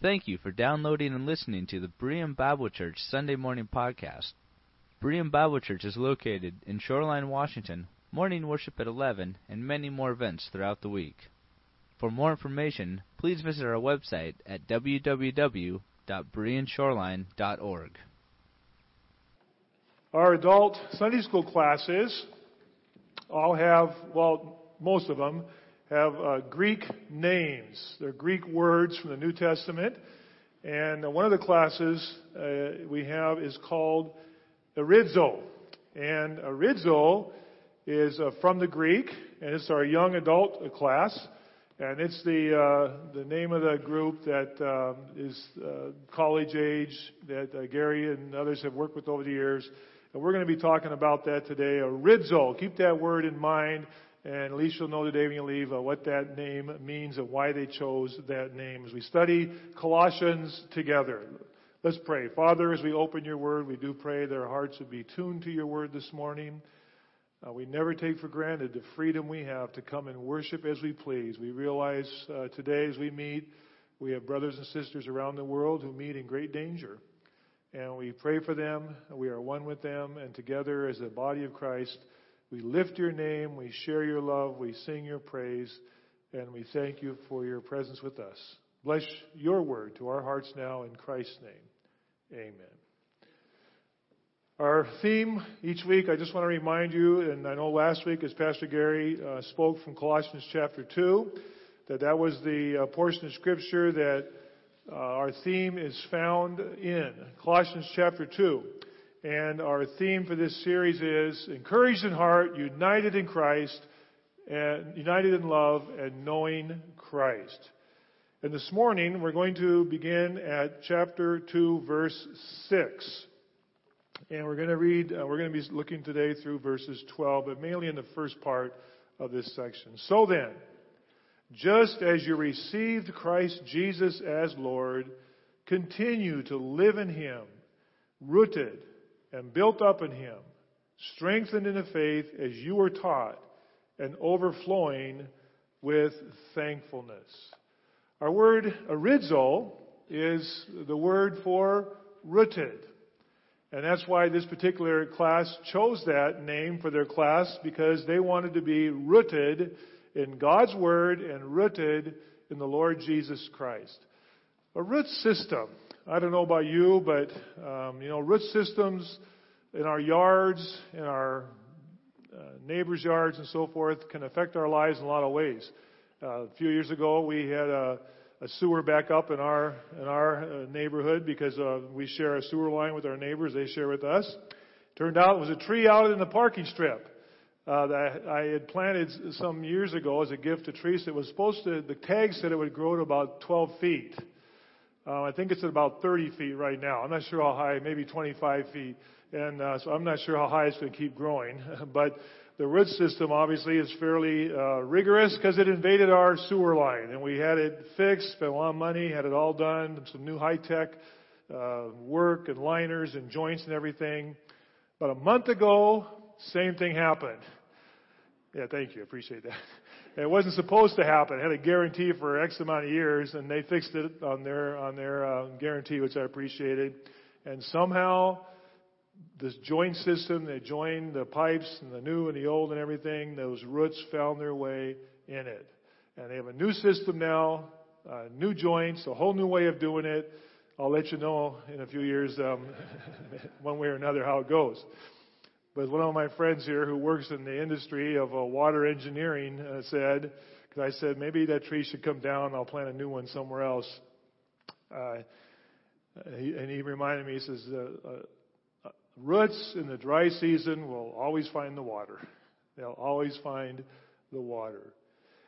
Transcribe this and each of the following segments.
Thank you for downloading and listening to the Berean Bible Church Sunday Morning Podcast. Berean Bible Church is located in Shoreline, Washington, morning worship at 11, and many more events throughout the week. For more information, please visit our website at www.bereanshoreline.org. Our adult Sunday school classes all have, well, most of them, have uh, Greek names. They're Greek words from the New Testament. And uh, one of the classes uh, we have is called Arizo. And Arizo is uh, from the Greek, and it's our young adult class. And it's the uh, the name of the group that uh, is college age that Gary and others have worked with over the years. And we're going to be talking about that today. Arizo. Keep that word in mind. And at least you'll know today when you leave uh, what that name means and why they chose that name as we study Colossians together. Let's pray. Father, as we open your word, we do pray that our hearts would be tuned to your word this morning. Uh, we never take for granted the freedom we have to come and worship as we please. We realize uh, today as we meet, we have brothers and sisters around the world who meet in great danger. And we pray for them. We are one with them. And together as the body of Christ, we lift your name, we share your love, we sing your praise, and we thank you for your presence with us. Bless your word to our hearts now in Christ's name. Amen. Our theme each week, I just want to remind you, and I know last week as Pastor Gary uh, spoke from Colossians chapter 2, that that was the uh, portion of Scripture that uh, our theme is found in. Colossians chapter 2. And our theme for this series is encouraged in heart, united in Christ, and united in love, and knowing Christ. And this morning we're going to begin at chapter 2, verse 6. And we're going to read, uh, we're going to be looking today through verses 12, but mainly in the first part of this section. So then, just as you received Christ Jesus as Lord, continue to live in Him, rooted and built up in him, strengthened in the faith as you were taught, and overflowing with thankfulness. Our word arizo is the word for rooted. And that's why this particular class chose that name for their class because they wanted to be rooted in God's Word and rooted in the Lord Jesus Christ. A root system I don't know about you, but um, you know, root systems in our yards, in our uh, neighbors' yards, and so forth can affect our lives in a lot of ways. Uh, a few years ago, we had a, a sewer back up in our in our uh, neighborhood because uh, we share a sewer line with our neighbors. They share with us. Turned out it was a tree out in the parking strip. Uh, that I had planted some years ago as a gift to Teresa. It was supposed to, the tag said it would grow to about 12 feet. Uh, I think it's at about 30 feet right now. I'm not sure how high, maybe 25 feet. And uh, so I'm not sure how high it's going to keep growing. but the root system obviously is fairly uh, rigorous because it invaded our sewer line. And we had it fixed, spent a lot of money, had it all done, some new high-tech uh, work and liners and joints and everything. But a month ago, same thing happened. Yeah, thank you. I appreciate that. It wasn't supposed to happen. It had a guarantee for X amount of years, and they fixed it on their on their uh, guarantee, which I appreciated. And somehow, this joint system, they joined the pipes and the new and the old and everything. Those roots found their way in it, and they have a new system now, uh, new joints, a whole new way of doing it. I'll let you know in a few years, um, one way or another, how it goes. But one of my friends here who works in the industry of uh, water engineering uh, said, because I said maybe that tree should come down, I'll plant a new one somewhere else. Uh, he, and he reminded me, he says, uh, uh, roots in the dry season will always find the water. They'll always find the water.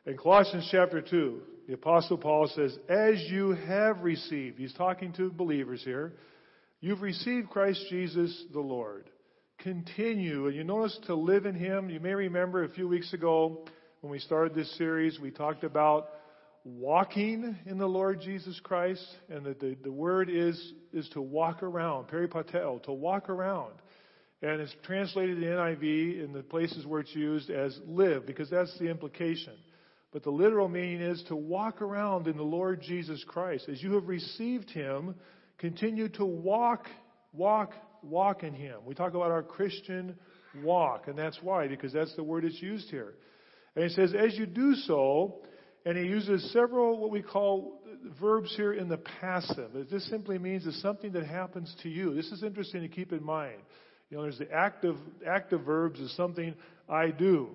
In Colossians chapter 2, the Apostle Paul says, As you have received, he's talking to believers here, you've received Christ Jesus the Lord continue. And you notice to live in Him. You may remember a few weeks ago when we started this series, we talked about walking in the Lord Jesus Christ. And the, the, the word is, is to walk around, peripateo, to walk around. And it's translated in NIV in the places where it's used as live, because that's the implication. But the literal meaning is to walk around in the Lord Jesus Christ. As you have received Him, continue to walk, walk, walk in Him. We talk about our Christian walk, and that's why, because that's the word that's used here. And it says, as you do so, and he uses several what we call verbs here in the passive. This simply means it's something that happens to you. This is interesting to keep in mind. You know, there's the active active verbs is something I do.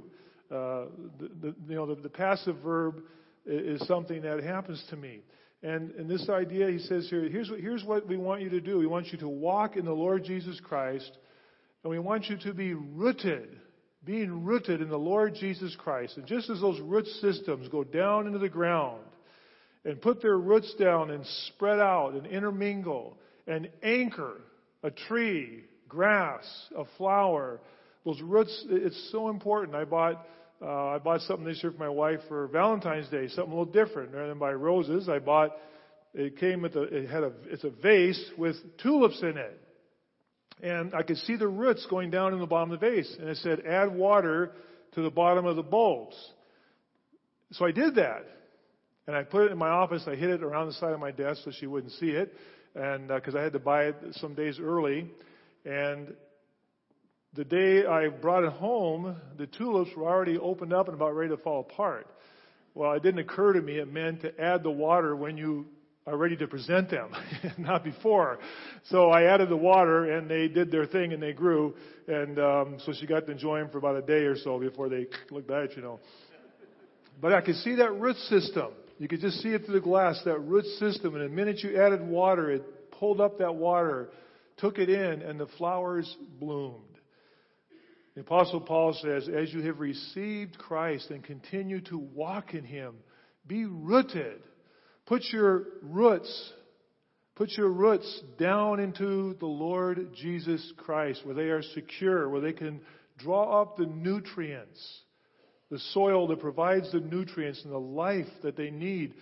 Uh, the, the, you know, the, the passive verb is something that happens to me. And, and this idea, he says here, here's what, here's what we want you to do. We want you to walk in the Lord Jesus Christ, and we want you to be rooted being rooted in the Lord Jesus Christ. And just as those root systems go down into the ground and put their roots down and spread out and intermingle and anchor a tree, grass, a flower, those roots, it's so important. I bought, uh, I bought something this year for my wife for Valentine's Day, something a little different. Rather than buy roses, I bought, it came with a, it had a, it's a vase with tulips in it. And I could see the roots going down in the bottom of the vase. And it said, add water to the bottom of the bulbs. So I did that. And I put it in my office. I hid it around the side of my desk so she wouldn't see it. And because uh, I had to buy it some days early. And the day I brought it home, the tulips were already opened up and about ready to fall apart. Well, it didn't occur to me it meant to add the water when you are ready to present them, not before. So I added the water, and they did their thing, and they grew. And um, so she got to enjoy them for about a day or so before they looked at you know. But I could see that root system. You could just see it through the glass, that root system. And the minute you added water, it pulled up that water, took it in, and the flowers bloomed. The Apostle Paul says, As you have received Christ and continue to walk in Him, be rooted Put your roots, put your roots down into the Lord Jesus Christ where they are secure, where they can draw up the nutrients, the soil that provides the nutrients and the life that they need.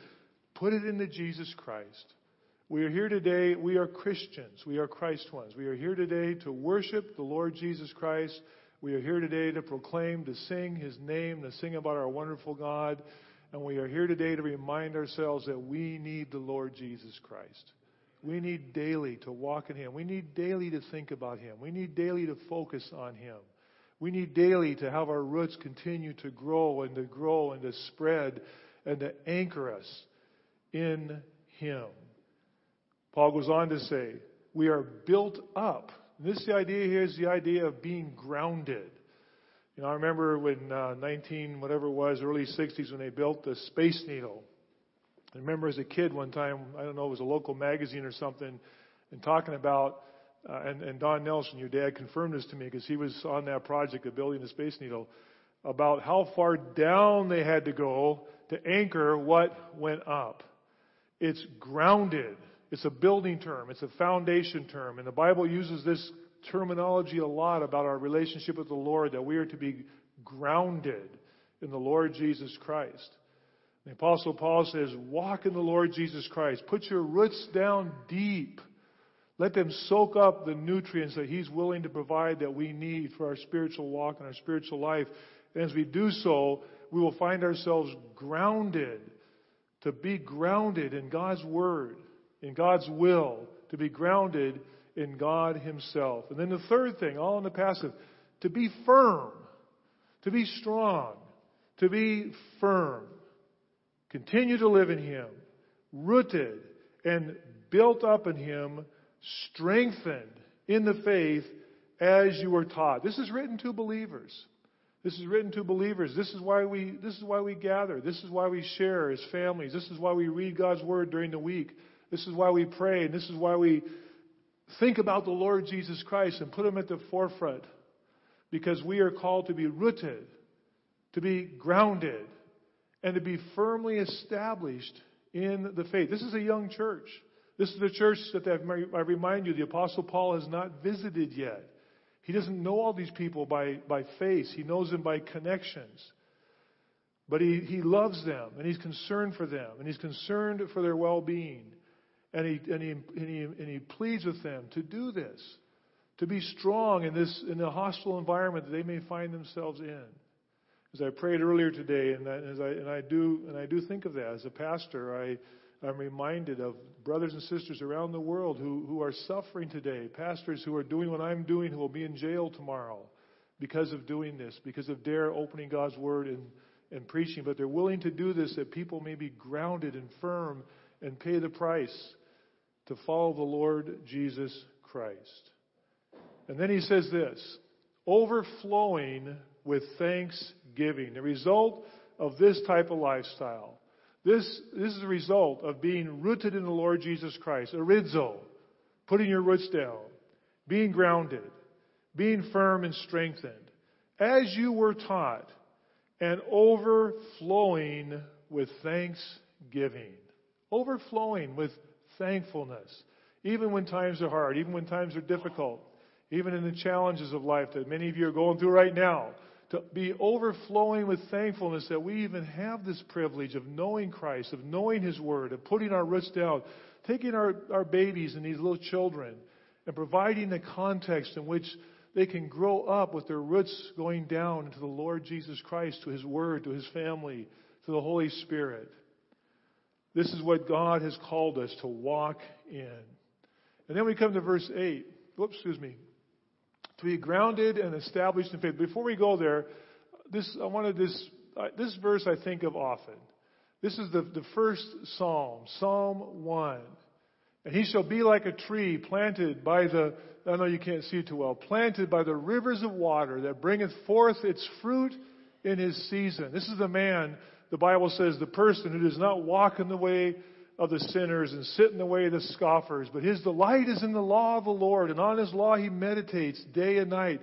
Put it into Jesus Christ. We are here today, we are Christians. We are Christ ones. We are here today to worship the Lord Jesus Christ. We are here today to proclaim, to sing His name, to sing about our wonderful God. And we are here today to remind ourselves that we need the Lord Jesus Christ. We need daily to walk in Him. We need daily to think about Him. We need daily to focus on Him. We need daily to have our roots continue to grow and to grow and to spread and to anchor us in Him. Paul goes on to say, we are built up. This the idea here is the idea of being grounded. You know, I remember when uh, 19, whatever it was, early 60s when they built the Space Needle. I remember as a kid one time, I don't know, it was a local magazine or something, and talking about, uh, and, and Don Nelson, your dad, confirmed this to me because he was on that project of building the Space Needle, about how far down they had to go to anchor what went up. It's grounded. It's a building term. It's a foundation term. And the Bible uses this terminology a lot about our relationship with the Lord, that we are to be grounded in the Lord Jesus Christ. The Apostle Paul says, Walk in the Lord Jesus Christ. Put your roots down deep. Let them soak up the nutrients that He's willing to provide that we need for our spiritual walk and our spiritual life. And as we do so, we will find ourselves grounded, to be grounded in God's Word, in God's will, to be grounded in God Himself. And then the third thing, all in the passive, to be firm, to be strong, to be firm. Continue to live in Him, rooted and built up in Him, strengthened in the faith as you were taught. This is written to believers. This is written to believers. This is why we this is why we gather. This is why we share as families. This is why we read God's word during the week. This is why we pray and this is why we think about the Lord Jesus Christ and put him at the forefront because we are called to be rooted, to be grounded, and to be firmly established in the faith. This is a young church. This is the church that I remind you, the Apostle Paul has not visited yet. He doesn't know all these people by, by face. He knows them by connections. But he, he loves them, and he's concerned for them, and he's concerned for their well being. And he, and, he, and, he, and he pleads with them to do this, to be strong in this in the hostile environment that they may find themselves in. as I prayed earlier today, and, that, as I, and I do and I do think of that as a pastor, I I'm reminded of brothers and sisters around the world who, who are suffering today, pastors who are doing what I'm doing who will be in jail tomorrow because of doing this, because of dare opening God's Word and, and preaching. But they're willing to do this that people may be grounded and firm and pay the price to follow the Lord Jesus Christ. And then he says this overflowing with thanksgiving. The result of this type of lifestyle this, this is the result of being rooted in the Lord Jesus Christ. Orizo, putting your roots down, being grounded, being firm and strengthened, as you were taught, and overflowing with thanksgiving. Overflowing with thankfulness. Even when times are hard, even when times are difficult, even in the challenges of life that many of you are going through right now to be overflowing with thankfulness that we even have this privilege of knowing Christ, of knowing His Word, of putting our roots down, taking our, our babies and these little children and providing the context in which they can grow up with their roots going down into the Lord Jesus Christ, to His Word, to His family, to the Holy Spirit. This is what God has called us to walk in. And then we come to verse 8. Whoops, excuse me to be grounded and established in faith. Before we go there, this I wanted this this verse I think of often. This is the, the first psalm, Psalm 1. And he shall be like a tree planted by the, I know you can't see it too well, planted by the rivers of water that bringeth forth its fruit in his season. This is the man, the Bible says, the person who does not walk in the way of the sinners and sit in the way of the scoffers. But his delight is in the law of the Lord, and on his law he meditates day and night.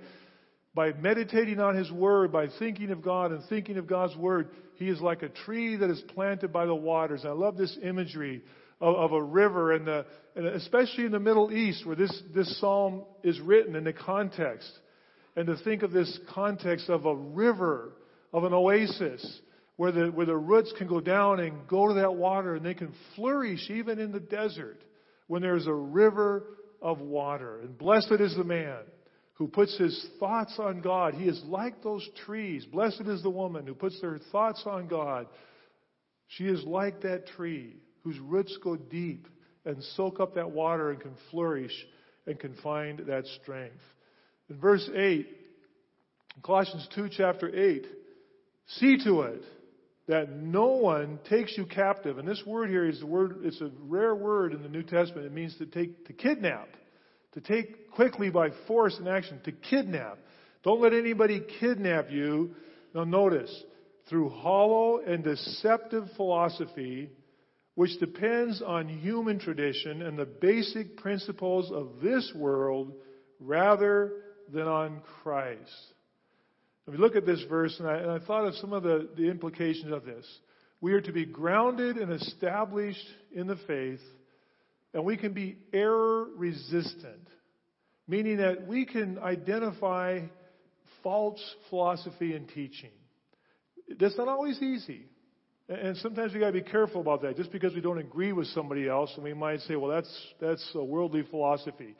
By meditating on his word, by thinking of God and thinking of God's word, he is like a tree that is planted by the waters. I love this imagery of, of a river, and, the, and especially in the Middle East, where this, this psalm is written in the context. And to think of this context of a river, of an oasis, where the, where the roots can go down and go to that water and they can flourish even in the desert when there's a river of water. And blessed is the man who puts his thoughts on God. He is like those trees. Blessed is the woman who puts their thoughts on God. She is like that tree whose roots go deep and soak up that water and can flourish and can find that strength. In verse 8, Colossians 2, chapter 8, see to it that no one takes you captive. And this word here is the word, it's a rare word in the New Testament. It means to take, to kidnap, to take quickly by force and action, to kidnap. Don't let anybody kidnap you. Now notice, through hollow and deceptive philosophy, which depends on human tradition and the basic principles of this world rather than on Christ. If we look at this verse, and I, and I thought of some of the, the implications of this. We are to be grounded and established in the faith, and we can be error resistant, meaning that we can identify false philosophy and teaching. That's not always easy. And sometimes we got to be careful about that. Just because we don't agree with somebody else, and we might say, "Well, that's that's a worldly philosophy."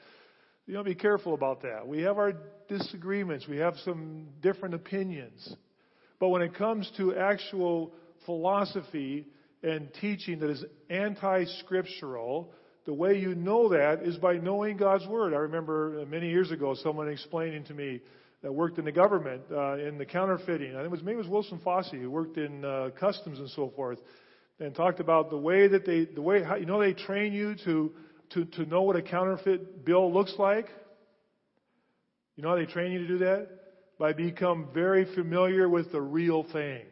You know, be careful about that. We have our disagreements. We have some different opinions. But when it comes to actual philosophy and teaching that is anti-scriptural, the way you know that is by knowing God's Word. I remember many years ago someone explaining to me that worked in the government uh, in the counterfeiting. I think it was maybe it was Wilson Fossey who worked in uh, customs and so forth, and talked about the way that they, the way how, you know they train you to to, to know what a counterfeit bill looks like? You know how they train you to do that? By become very familiar with the real thing.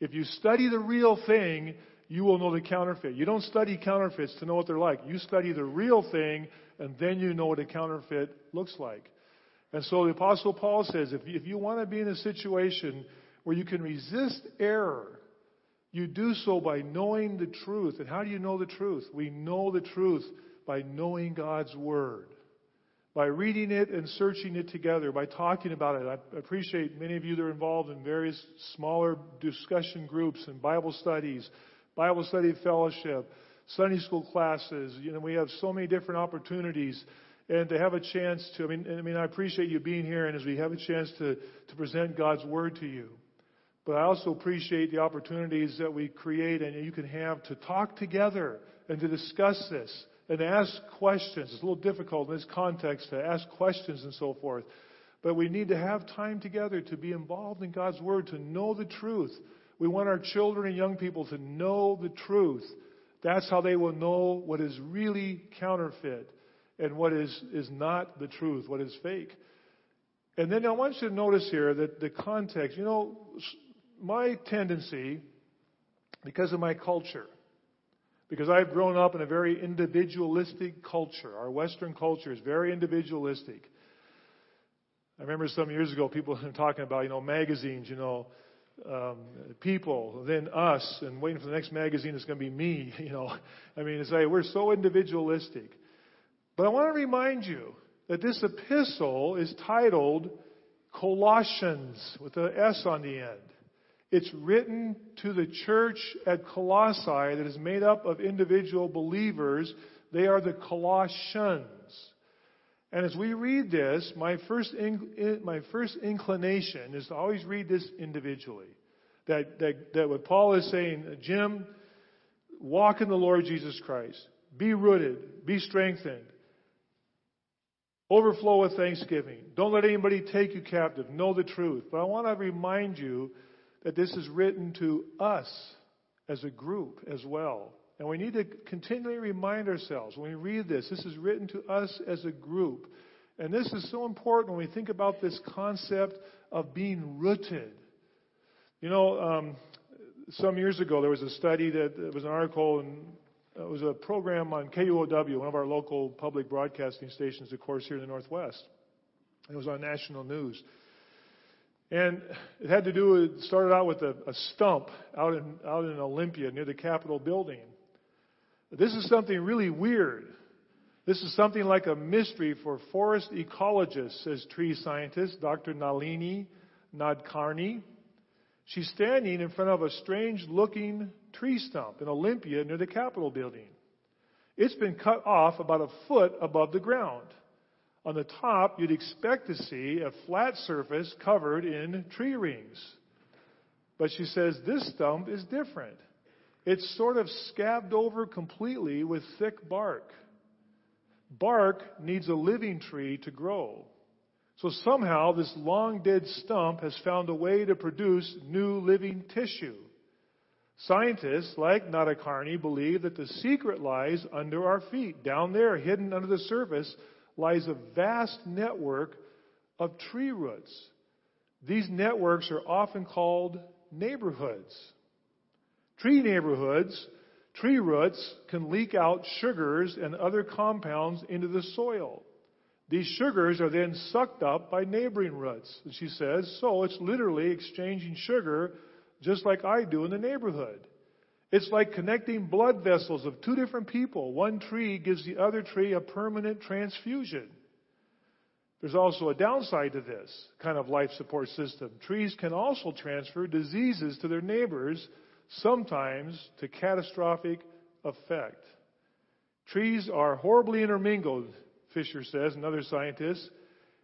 If you study the real thing, you will know the counterfeit. You don't study counterfeits to know what they're like. You study the real thing, and then you know what a counterfeit looks like. And so the Apostle Paul says if you, if you want to be in a situation where you can resist error, you do so by knowing the truth. And how do you know the truth? We know the truth by knowing God's Word, by reading it and searching it together, by talking about it. I appreciate many of you that are involved in various smaller discussion groups and Bible studies, Bible study fellowship, Sunday school classes. You know, we have so many different opportunities. And to have a chance to, I mean, I mean, I appreciate you being here and as we have a chance to, to present God's Word to you. But I also appreciate the opportunities that we create and you can have to talk together and to discuss this and ask questions. It's a little difficult in this context to ask questions and so forth. But we need to have time together to be involved in God's Word, to know the truth. We want our children and young people to know the truth. That's how they will know what is really counterfeit and what is, is not the truth, what is fake. And then I want you to notice here that the context, you know, my tendency, because of my culture, because I've grown up in a very individualistic culture. Our Western culture is very individualistic. I remember some years ago people talking about, you know, magazines, you know, um, people, then us, and waiting for the next magazine that's going to be me, you know. I mean, it's like we're so individualistic. But I want to remind you that this epistle is titled Colossians with an S on the end. It's written to the church at Colossae that is made up of individual believers. They are the Colossians. And as we read this, my first, my first inclination is to always read this individually. That, that, that what Paul is saying, Jim, walk in the Lord Jesus Christ. Be rooted. Be strengthened. Overflow with thanksgiving. Don't let anybody take you captive. Know the truth. But I want to remind you that this is written to us as a group as well. And we need to continually remind ourselves when we read this, this is written to us as a group. And this is so important when we think about this concept of being rooted. You know, um, some years ago there was a study that it was an article and it was a program on KUOW, one of our local public broadcasting stations, of course, here in the Northwest. It was on national news. And it had to do with, started out with a, a stump out in, out in Olympia near the Capitol building. This is something really weird. This is something like a mystery for forest ecologists, says tree scientist Dr. Nalini Nadkarni. She's standing in front of a strange looking tree stump in Olympia near the Capitol building. It's been cut off about a foot above the ground. On the top, you'd expect to see a flat surface covered in tree rings. But she says this stump is different. It's sort of scabbed over completely with thick bark. Bark needs a living tree to grow. So somehow this long dead stump has found a way to produce new living tissue. Scientists like Nadkarni believe that the secret lies under our feet. Down there, hidden under the surface, lies a vast network of tree roots. These networks are often called neighborhoods. Tree neighborhoods, tree roots can leak out sugars and other compounds into the soil. These sugars are then sucked up by neighboring roots. She says, so it's literally exchanging sugar just like I do in the neighborhood. It's like connecting blood vessels of two different people. One tree gives the other tree a permanent transfusion. There's also a downside to this kind of life support system. Trees can also transfer diseases to their neighbors, sometimes to catastrophic effect. Trees are horribly intermingled, Fisher says, another scientist.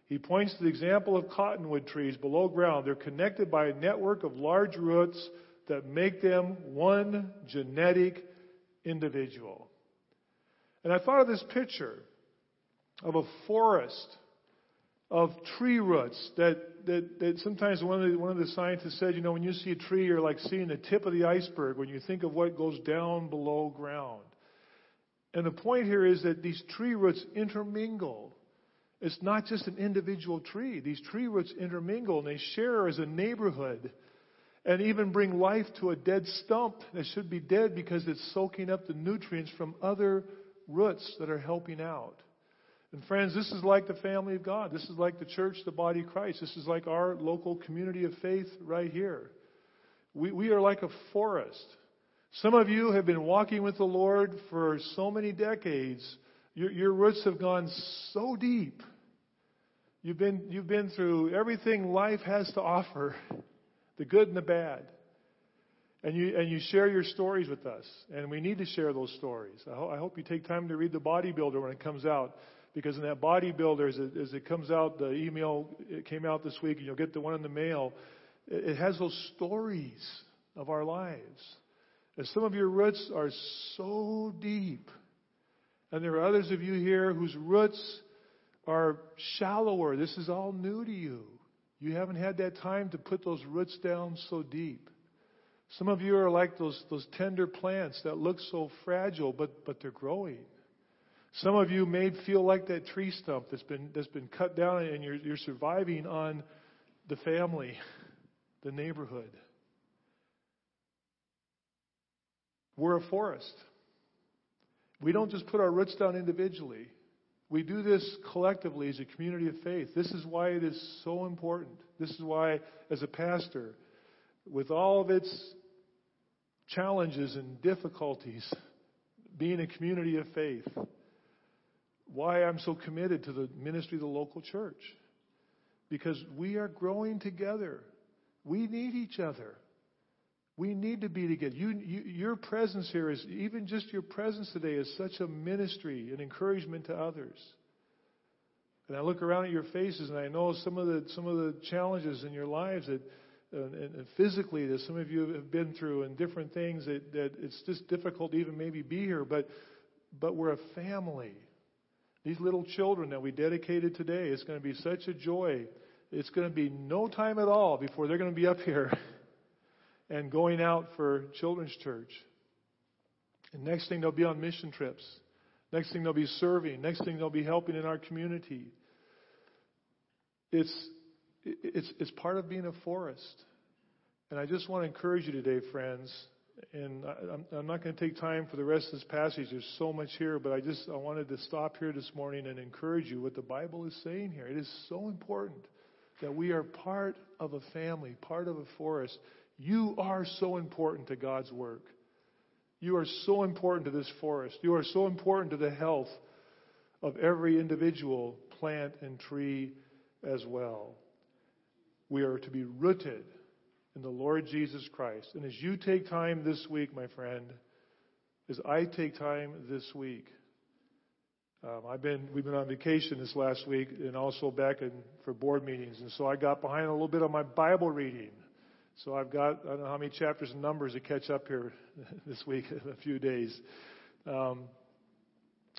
He points to the example of cottonwood trees below ground. They're connected by a network of large roots that make them one genetic individual. And I thought of this picture of a forest of tree roots that, that, that sometimes one of, the, one of the scientists said, you know, when you see a tree, you're like seeing the tip of the iceberg when you think of what goes down below ground. And the point here is that these tree roots intermingle. It's not just an individual tree. These tree roots intermingle and they share as a neighborhood and even bring life to a dead stump that should be dead because it's soaking up the nutrients from other roots that are helping out. And friends, this is like the family of God. This is like the church, the body of Christ. This is like our local community of faith right here. We, we are like a forest. Some of you have been walking with the Lord for so many decades. Your, your roots have gone so deep. You've been, you've been through everything life has to offer the good and the bad. And you, and you share your stories with us. And we need to share those stories. I, ho- I hope you take time to read the bodybuilder when it comes out. Because in that bodybuilder, as it, as it comes out, the email it came out this week, and you'll get the one in the mail. It has those stories of our lives. And some of your roots are so deep. And there are others of you here whose roots are shallower. This is all new to you. You haven't had that time to put those roots down so deep. Some of you are like those, those tender plants that look so fragile, but, but they're growing. Some of you may feel like that tree stump that's been, that's been cut down and you're, you're surviving on the family, the neighborhood. We're a forest. We don't just put our roots down individually. We do this collectively as a community of faith. This is why it is so important. This is why, as a pastor, with all of its challenges and difficulties, being a community of faith, why I'm so committed to the ministry of the local church. Because we are growing together. We need each other. We need to be together. You, you, your presence here is, even just your presence today, is such a ministry, an encouragement to others. And I look around at your faces and I know some of the, some of the challenges in your lives that, and, and physically that some of you have been through and different things that, that it's just difficult to even maybe be here, but, but we're a family. These little children that we dedicated today, it's going to be such a joy. It's going to be no time at all before they're going to be up here and going out for children's church. And next thing they'll be on mission trips. Next thing they'll be serving. Next thing they'll be helping in our community. It's, it's, it's part of being a forest. And I just want to encourage you today, friends. And I, I'm not going to take time for the rest of this passage. There's so much here, but I just I wanted to stop here this morning and encourage you what the Bible is saying here. It is so important that we are part of a family, part of a forest. You are so important to God's work. You are so important to this forest. You are so important to the health of every individual plant and tree as well. We are to be rooted in the Lord Jesus Christ. And as you take time this week, my friend, as I take time this week, um, I've been we've been on vacation this last week and also back in for board meetings, and so I got behind a little bit on my Bible reading. So I've got I don't know how many chapters and numbers to catch up here this week a few days. Um,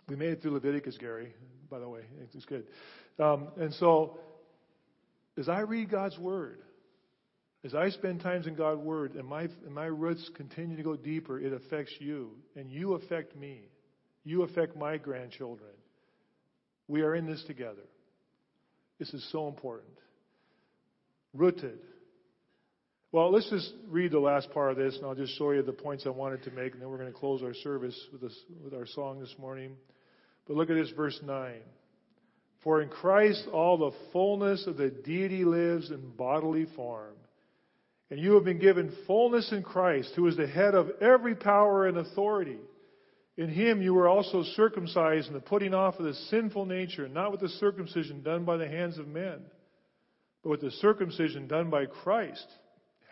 we made it through Leviticus, Gary. By the way, it's good. Um, and so, as I read God's Word, as I spend times in God's Word, and my and my roots continue to go deeper, it affects you, and you affect me. You affect my grandchildren. We are in this together. This is so important. Rooted. Well, let's just read the last part of this, and I'll just show you the points I wanted to make, and then we're going to close our service with, this, with our song this morning. But look at this, verse 9. For in Christ all the fullness of the deity lives in bodily form. And you have been given fullness in Christ, who is the head of every power and authority. In him you were also circumcised in the putting off of the sinful nature, not with the circumcision done by the hands of men, but with the circumcision done by Christ,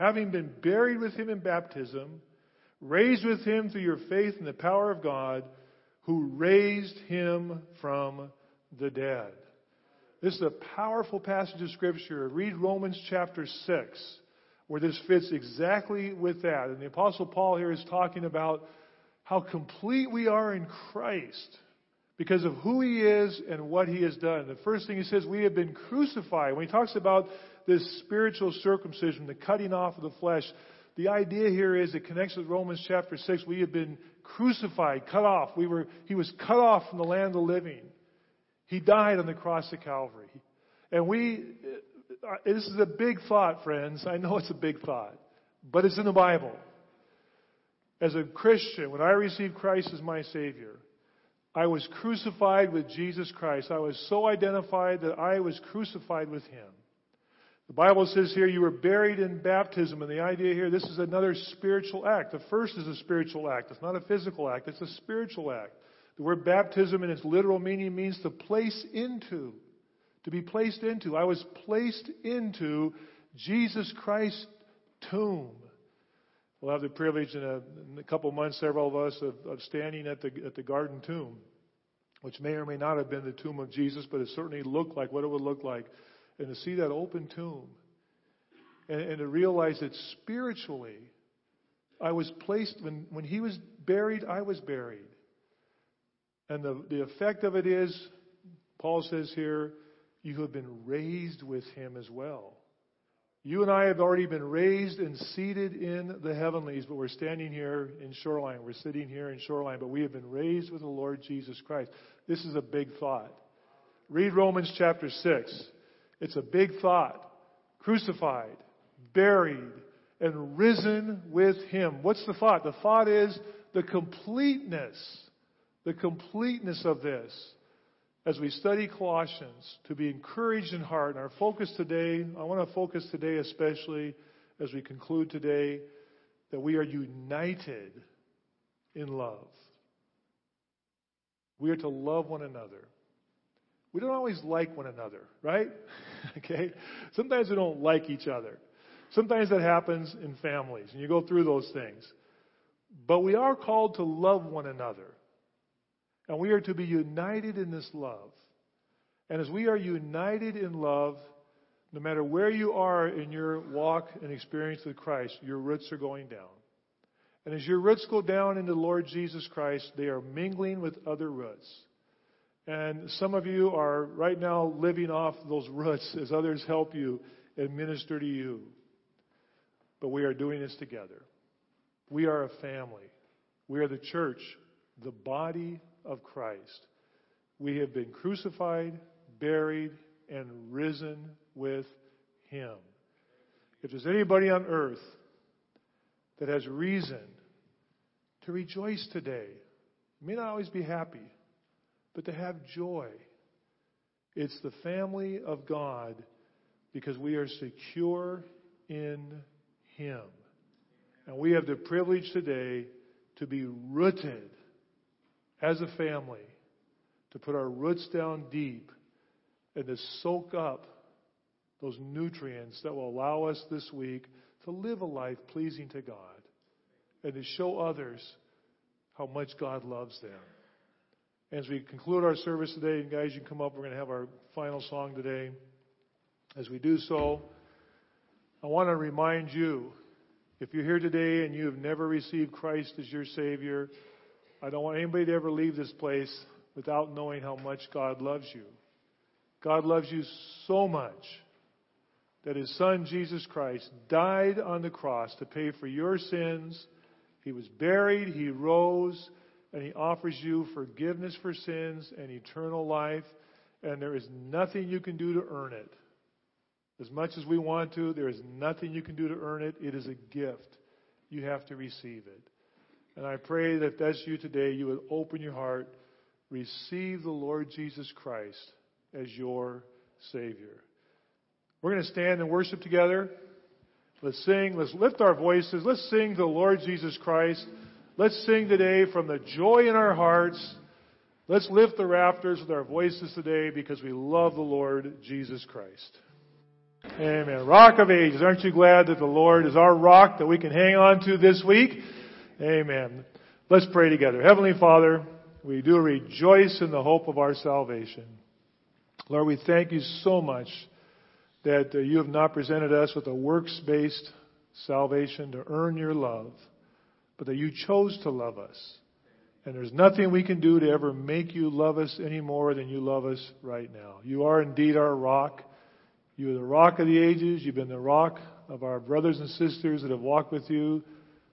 having been buried with him in baptism, raised with him through your faith in the power of God, who raised him from the dead. This is a powerful passage of Scripture. Read Romans chapter 6, where this fits exactly with that. And the Apostle Paul here is talking about how complete we are in Christ because of who He is and what He has done. The first thing He says, we have been crucified. When He talks about this spiritual circumcision, the cutting off of the flesh, the idea here is it connects with Romans chapter 6. We have been crucified, cut off. We were, he was cut off from the land of the living. He died on the cross of Calvary. And we, uh, this is a big thought, friends. I know it's a big thought, but it's in the Bible as a Christian, when I received Christ as my Savior, I was crucified with Jesus Christ. I was so identified that I was crucified with Him. The Bible says here you were buried in baptism, and the idea here, this is another spiritual act. The first is a spiritual act. It's not a physical act, it's a spiritual act. The word baptism in its literal meaning means to place into. To be placed into. I was placed into Jesus Christ's tomb. We'll have the privilege in a, in a couple months, several of us, of, of standing at the, at the garden tomb, which may or may not have been the tomb of Jesus, but it certainly looked like what it would look like. And to see that open tomb. and, and to realize that spiritually, I was placed, when, when he was buried, I was buried. And the, the effect of it is, Paul says here, you have been raised with him as well. You and I have already been raised and seated in the heavenlies, but we're standing here in Shoreline. We're sitting here in Shoreline, but we have been raised with the Lord Jesus Christ. This is a big thought. Read Romans chapter 6. It's a big thought. Crucified, buried, and risen with Him. What's the thought? The thought is the completeness, the completeness of this as we study Colossians to be encouraged in heart. And our focus today, I want to focus today especially as we conclude today, that we are united in love. We are to love one another. We don't always like one another, right? okay? Sometimes we don't like each other. Sometimes that happens in families, and you go through those things. But we are called to love one another. And we are to be united in this love. And as we are united in love, no matter where you are in your walk and experience with Christ, your roots are going down. And as your roots go down into the Lord Jesus Christ, they are mingling with other roots. And some of you are right now living off those roots as others help you and minister to you. But we are doing this together. We are a family. We are the church, the body of Christ. We have been crucified, buried, and risen with Him. If there's anybody on earth that has reason to rejoice today, may not always be happy, but to have joy, it's the family of God because we are secure in Him. And we have the privilege today to be rooted as a family to put our roots down deep and to soak up those nutrients that will allow us this week to live a life pleasing to God and to show others how much God loves them. As we conclude our service today, and guys, you come up, we're going to have our final song today. As we do so, I want to remind you if you're here today and you have never received Christ as your Savior, I don't want anybody to ever leave this place without knowing how much God loves you. God loves you so much that His Son, Jesus Christ, died on the cross to pay for your sins. He was buried, He rose, and He offers you forgiveness for sins and eternal life. And there is nothing you can do to earn it. As much as we want to, there is nothing you can do to earn it. It is a gift. You have to receive it. And I pray that if that's you today, you would open your heart, receive the Lord Jesus Christ as your Savior. We're going to stand and worship together. Let's sing. Let's lift our voices. Let's sing the Lord Jesus Christ. Let's sing today from the joy in our hearts. Let's lift the rafters with our voices today because we love the Lord Jesus Christ. Amen. Rock of ages. Aren't you glad that the Lord is our rock that we can hang on to this week? Amen. Let's pray together. Heavenly Father, we do rejoice in the hope of our salvation. Lord, we thank you so much that uh, you have not presented us with a works based salvation to earn your love, but that you chose to love us. And there's nothing we can do to ever make you love us any more than you love us right now. You are indeed our rock. You are the rock of the ages. You've been the rock of our brothers and sisters that have walked with you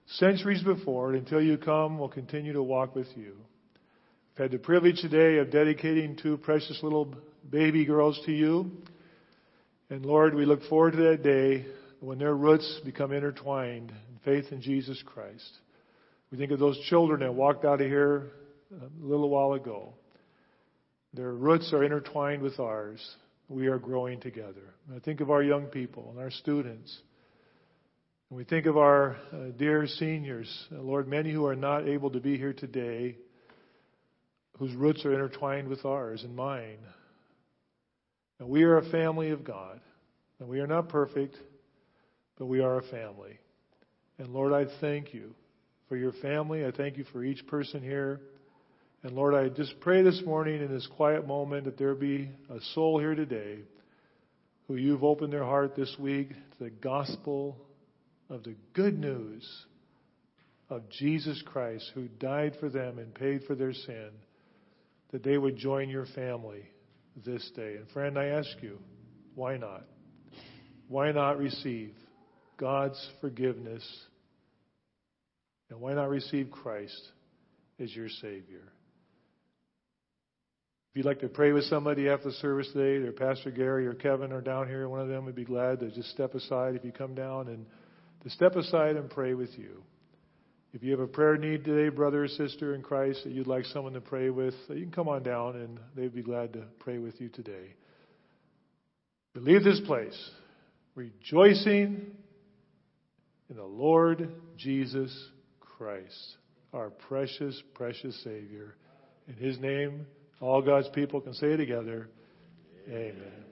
centuries before, And until you come, we'll continue to walk with you. I've had the privilege today of dedicating two precious little baby girls to you. And Lord, we look forward to that day when their roots become intertwined in faith in Jesus Christ. We think of those children that walked out of here a little while ago. Their roots are intertwined with ours. We are growing together. I think of our young people and our students. And we think of our uh, dear seniors, uh, Lord, many who are not able to be here today, whose roots are intertwined with ours and mine. And we are a family of God. And we are not perfect, but we are a family. And Lord, I thank you for your family. I thank you for each person here. And Lord, I just pray this morning in this quiet moment that there be a soul here today who you've opened their heart this week to the gospel of the good news of Jesus Christ who died for them and paid for their sin, that they would join your family this day. And friend, I ask you, why not? Why not receive God's forgiveness? And why not receive Christ as your Savior? If you'd like to pray with somebody after the service today, either Pastor Gary or Kevin are down here, one of them would be glad to just step aside if you come down and to step aside and pray with you. If you have a prayer need today, brother or sister in Christ, that you'd like someone to pray with, you can come on down and they'd be glad to pray with you today. But leave this place rejoicing in the Lord Jesus Christ, our precious, precious Savior. In His name, all God's people can say together, Amen.